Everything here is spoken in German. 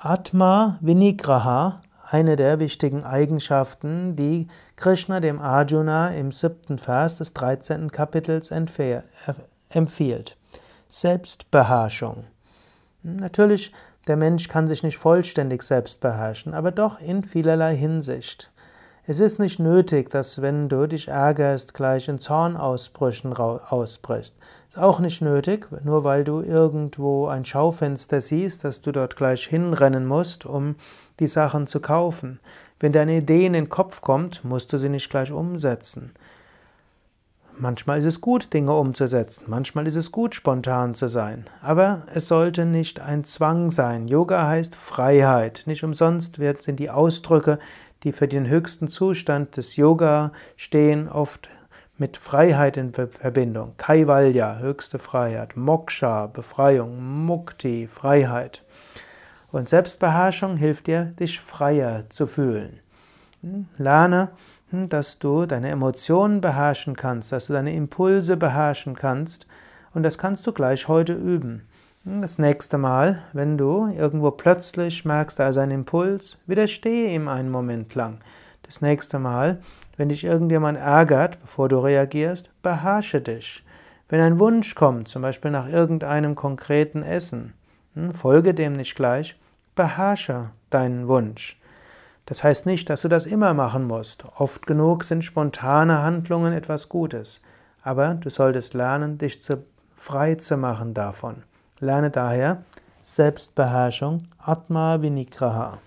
Atma Vinigraha, eine der wichtigen Eigenschaften, die Krishna dem Arjuna im siebten Vers des 13. Kapitels empfiehlt. Selbstbeherrschung. Natürlich, der Mensch kann sich nicht vollständig selbst beherrschen, aber doch in vielerlei Hinsicht. Es ist nicht nötig, dass wenn du dich ärgerst, gleich in Zornausbrüchen ausbrichst. Ist auch nicht nötig, nur weil du irgendwo ein Schaufenster siehst, dass du dort gleich hinrennen musst, um die Sachen zu kaufen. Wenn deine Idee in den Kopf kommt, musst du sie nicht gleich umsetzen. Manchmal ist es gut, Dinge umzusetzen, manchmal ist es gut, spontan zu sein, aber es sollte nicht ein Zwang sein. Yoga heißt Freiheit. Nicht umsonst sind die Ausdrücke, die für den höchsten Zustand des Yoga stehen, oft mit Freiheit in Verbindung. Kaivalya, höchste Freiheit. Moksha, Befreiung. Mukti, Freiheit. Und Selbstbeherrschung hilft dir, dich freier zu fühlen. Hm, lerne, hm, dass du deine Emotionen beherrschen kannst, dass du deine Impulse beherrschen kannst. Und das kannst du gleich heute üben. Das nächste Mal, wenn du irgendwo plötzlich merkst, da ist ein Impuls, widerstehe ihm einen Moment lang. Das nächste Mal, wenn dich irgendjemand ärgert, bevor du reagierst, beherrsche dich. Wenn ein Wunsch kommt, zum Beispiel nach irgendeinem konkreten Essen, hm, folge dem nicht gleich, beherrsche deinen Wunsch. Das heißt nicht, dass du das immer machen musst. Oft genug sind spontane Handlungen etwas Gutes. Aber du solltest lernen, dich frei zu machen davon. Lerne daher Selbstbeherrschung, Atma Vinigraha.